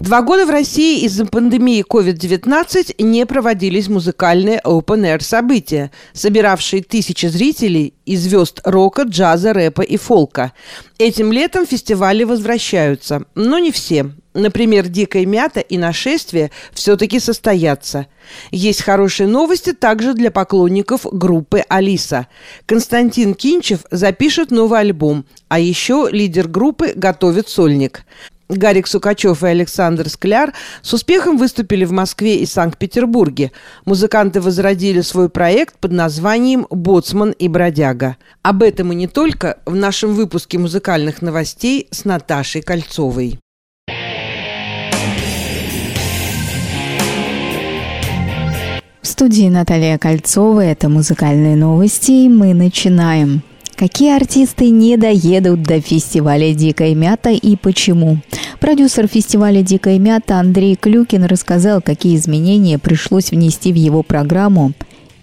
Два года в России из-за пандемии COVID-19 не проводились музыкальные open-air события, собиравшие тысячи зрителей и звезд рока, джаза, рэпа и фолка. Этим летом фестивали возвращаются, но не все. Например, «Дикая мята» и «Нашествие» все-таки состоятся. Есть хорошие новости также для поклонников группы «Алиса». Константин Кинчев запишет новый альбом, а еще лидер группы готовит сольник. Гарик Сукачев и Александр Скляр с успехом выступили в Москве и Санкт-Петербурге. Музыканты возродили свой проект под названием «Боцман и бродяга». Об этом и не только в нашем выпуске музыкальных новостей с Наташей Кольцовой. В студии Наталья Кольцова. Это музыкальные новости, и мы начинаем. Какие артисты не доедут до фестиваля «Дикая мята» и почему? Продюсер фестиваля «Дикая мята» Андрей Клюкин рассказал, какие изменения пришлось внести в его программу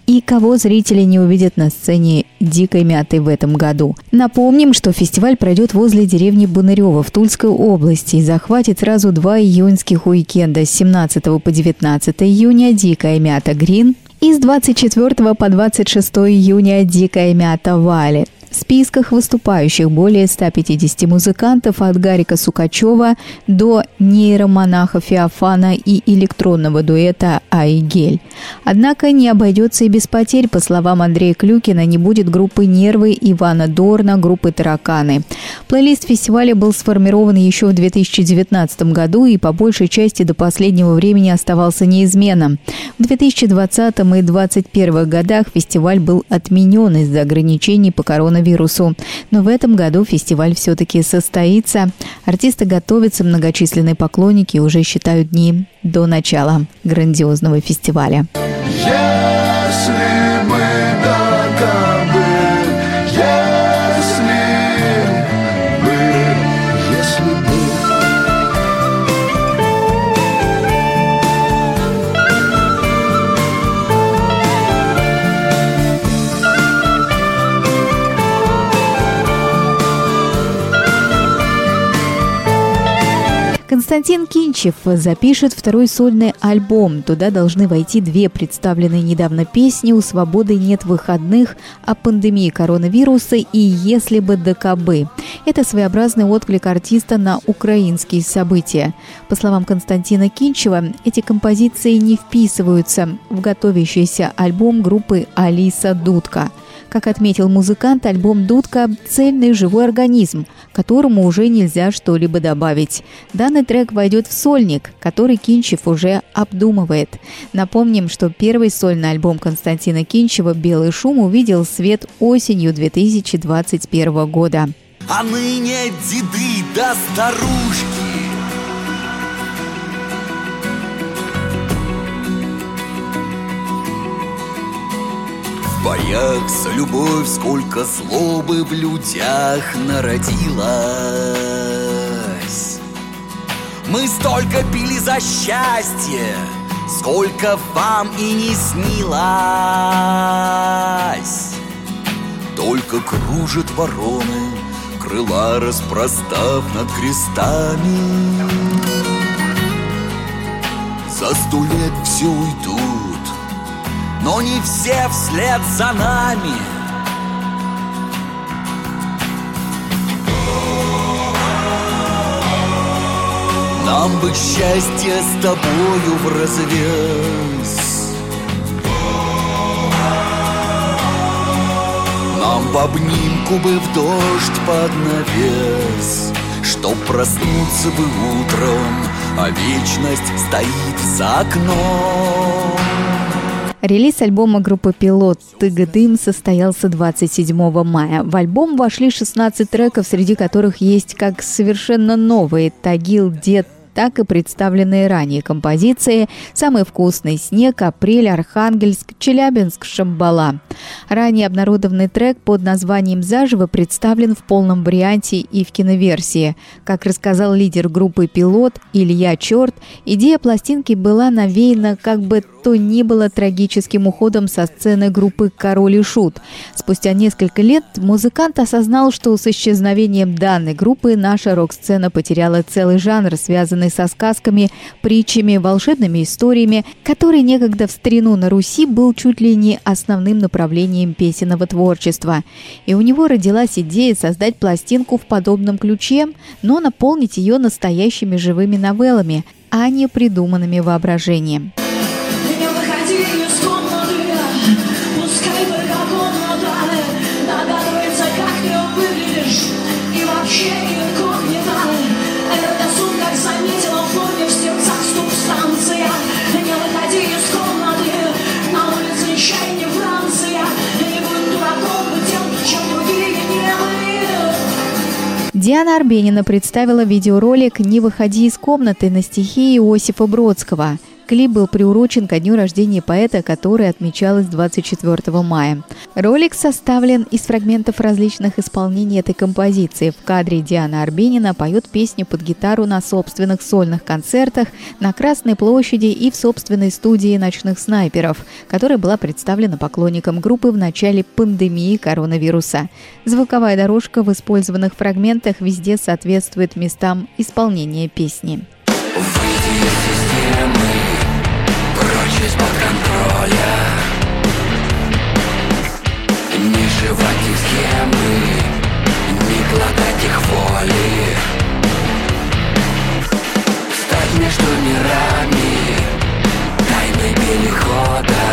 и кого зрители не увидят на сцене «Дикой мяты» в этом году. Напомним, что фестиваль пройдет возле деревни Боннарева в Тульской области и захватит сразу два июньских уикенда с 17 по 19 июня «Дикая мята Грин» и с 24 по 26 июня «Дикая мята Вали». В списках выступающих более 150 музыкантов от Гарика Сукачева до нейромонаха Феофана и электронного дуэта Айгель. Однако не обойдется и без потерь. По словам Андрея Клюкина, не будет группы «Нервы» Ивана Дорна, группы «Тараканы». Плейлист фестиваля был сформирован еще в 2019 году и по большей части до последнего времени оставался неизменным. В 2020 и 2021 годах фестиваль был отменен из-за ограничений по коронавирусу. Но в этом году фестиваль все-таки состоится. Артисты готовятся, многочисленные поклонники уже считают дни до начала грандиозного фестиваля. Если Константин Кинчев запишет второй сольный альбом. Туда должны войти две представленные недавно песни «У свободы нет выходных», о пандемии коронавируса и «Если бы ДКБ». Это своеобразный отклик артиста на украинские события. По словам Константина Кинчева, эти композиции не вписываются в готовящийся альбом группы «Алиса Дудка». Как отметил музыкант, альбом «Дудка» – цельный живой организм, которому уже нельзя что-либо добавить. Данный трек войдет в сольник, который Кинчев уже обдумывает. Напомним, что первый сольный альбом Константина Кинчева «Белый шум» увидел свет осенью 2021 года. А ныне деды да старушки за любовь сколько злобы в людях народилось. Мы столько пили за счастье, сколько вам и не снилось. Только кружат вороны, крыла распростав над крестами. За сто лет все уйдут но не все вслед за нами. Нам бы счастье с тобою в развес. Нам в обнимку бы в дождь под навес. Чтоб проснуться бы утром, а вечность стоит за окном Релиз альбома группы «Пилот» «Тыгдым» состоялся 27 мая. В альбом вошли 16 треков, среди которых есть как совершенно новые «Тагил», «Дед», так и представленные ранее композиции «Самый вкусный снег», «Апрель», «Архангельск», «Челябинск», «Шамбала». Ранее обнародованный трек под названием «Заживо» представлен в полном варианте и в киноверсии. Как рассказал лидер группы «Пилот» Илья Черт, идея пластинки была навеяна как бы что не было трагическим уходом со сцены группы «Король и Шут». Спустя несколько лет музыкант осознал, что с исчезновением данной группы наша рок-сцена потеряла целый жанр, связанный со сказками, притчами, волшебными историями, который некогда в старину на Руси был чуть ли не основным направлением песенного творчества. И у него родилась идея создать пластинку в подобном ключе, но наполнить ее настоящими живыми новеллами, а не придуманными воображением. Диана Арбенина представила видеоролик «Не выходи из комнаты» на стихи Иосифа Бродского. Клип был приурочен ко дню рождения поэта, который отмечалось 24 мая. Ролик составлен из фрагментов различных исполнений этой композиции. В кадре Диана Арбенина поет песню под гитару на собственных сольных концертах на Красной площади и в собственной студии «Ночных снайперов», которая была представлена поклонникам группы в начале пандемии коронавируса. Звуковая дорожка в использованных фрагментах везде соответствует местам исполнения песни. Выйди из системы из-под контроля. Не жевать их схемы Не глотать их воли. Встать между мирами Тайны перехода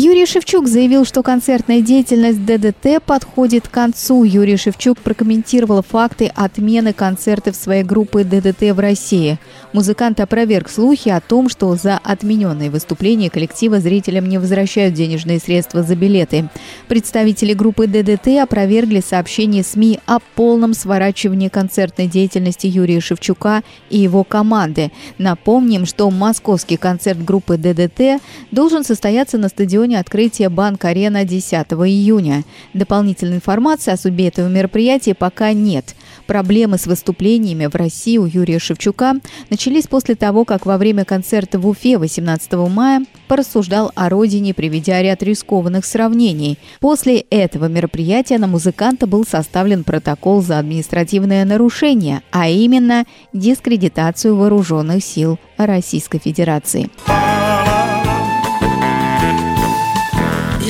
Юрий Шевчук заявил, что концертная деятельность ДДТ подходит к концу. Юрий Шевчук прокомментировал факты отмены концертов своей группы ДДТ в России. Музыкант опроверг слухи о том, что за отмененные выступления коллектива зрителям не возвращают денежные средства за билеты. Представители группы ДДТ опровергли сообщение СМИ о полном сворачивании концертной деятельности Юрия Шевчука и его команды. Напомним, что московский концерт группы ДДТ должен состояться на стадионе накануне открытия Банк-Арена 10 июня. Дополнительной информации о судьбе этого мероприятия пока нет. Проблемы с выступлениями в России у Юрия Шевчука начались после того, как во время концерта в Уфе 18 мая порассуждал о родине, приведя ряд рискованных сравнений. После этого мероприятия на музыканта был составлен протокол за административное нарушение, а именно дискредитацию вооруженных сил Российской Федерации.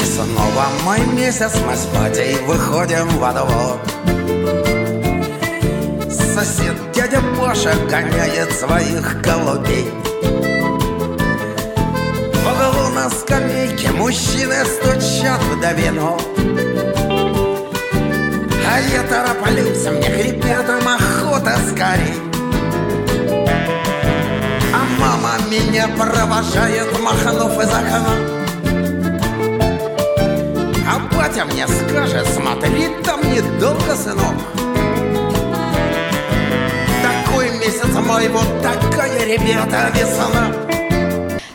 Снова мой месяц мы с батей выходим во двор. Сосед дядя Паша гоняет своих голубей. В углу на скамейке мужчины стучат в домино А я тороплюсь, мне к ребятам охота скорей. А мама меня провожает, махнув из окна батя мне скажет, смотри, там недолго, сынок Такой месяц мой, вот такая, ребята, весна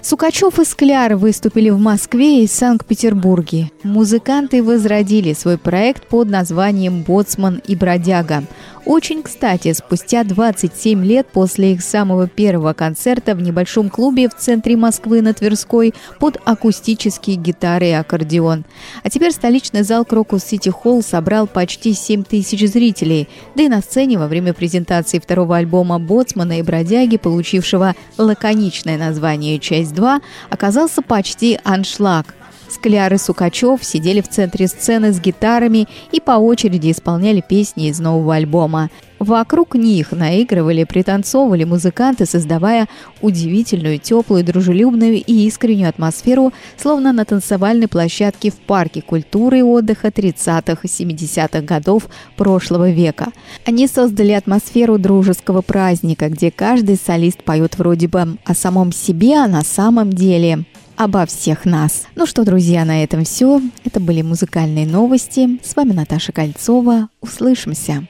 Сукачев и Скляр выступили в Москве и Санкт-Петербурге. Музыканты возродили свой проект под названием «Боцман и бродяга». Очень кстати, спустя 27 лет после их самого первого концерта в небольшом клубе в центре Москвы на Тверской под акустические гитары и аккордеон. А теперь столичный зал Крокус Сити Холл собрал почти 7 тысяч зрителей. Да и на сцене во время презентации второго альбома «Боцмана и бродяги», получившего лаконичное название «Часть 2», оказался почти аншлаг – Скляр и Сукачев сидели в центре сцены с гитарами и по очереди исполняли песни из нового альбома. Вокруг них наигрывали, пританцовывали музыканты, создавая удивительную, теплую, дружелюбную и искреннюю атмосферу, словно на танцевальной площадке в парке культуры и отдыха 30-х и 70-х годов прошлого века. Они создали атмосферу дружеского праздника, где каждый солист поет вроде бы о самом себе, а на самом деле обо всех нас. Ну что, друзья, на этом все. Это были музыкальные новости. С вами Наташа Кольцова. Услышимся.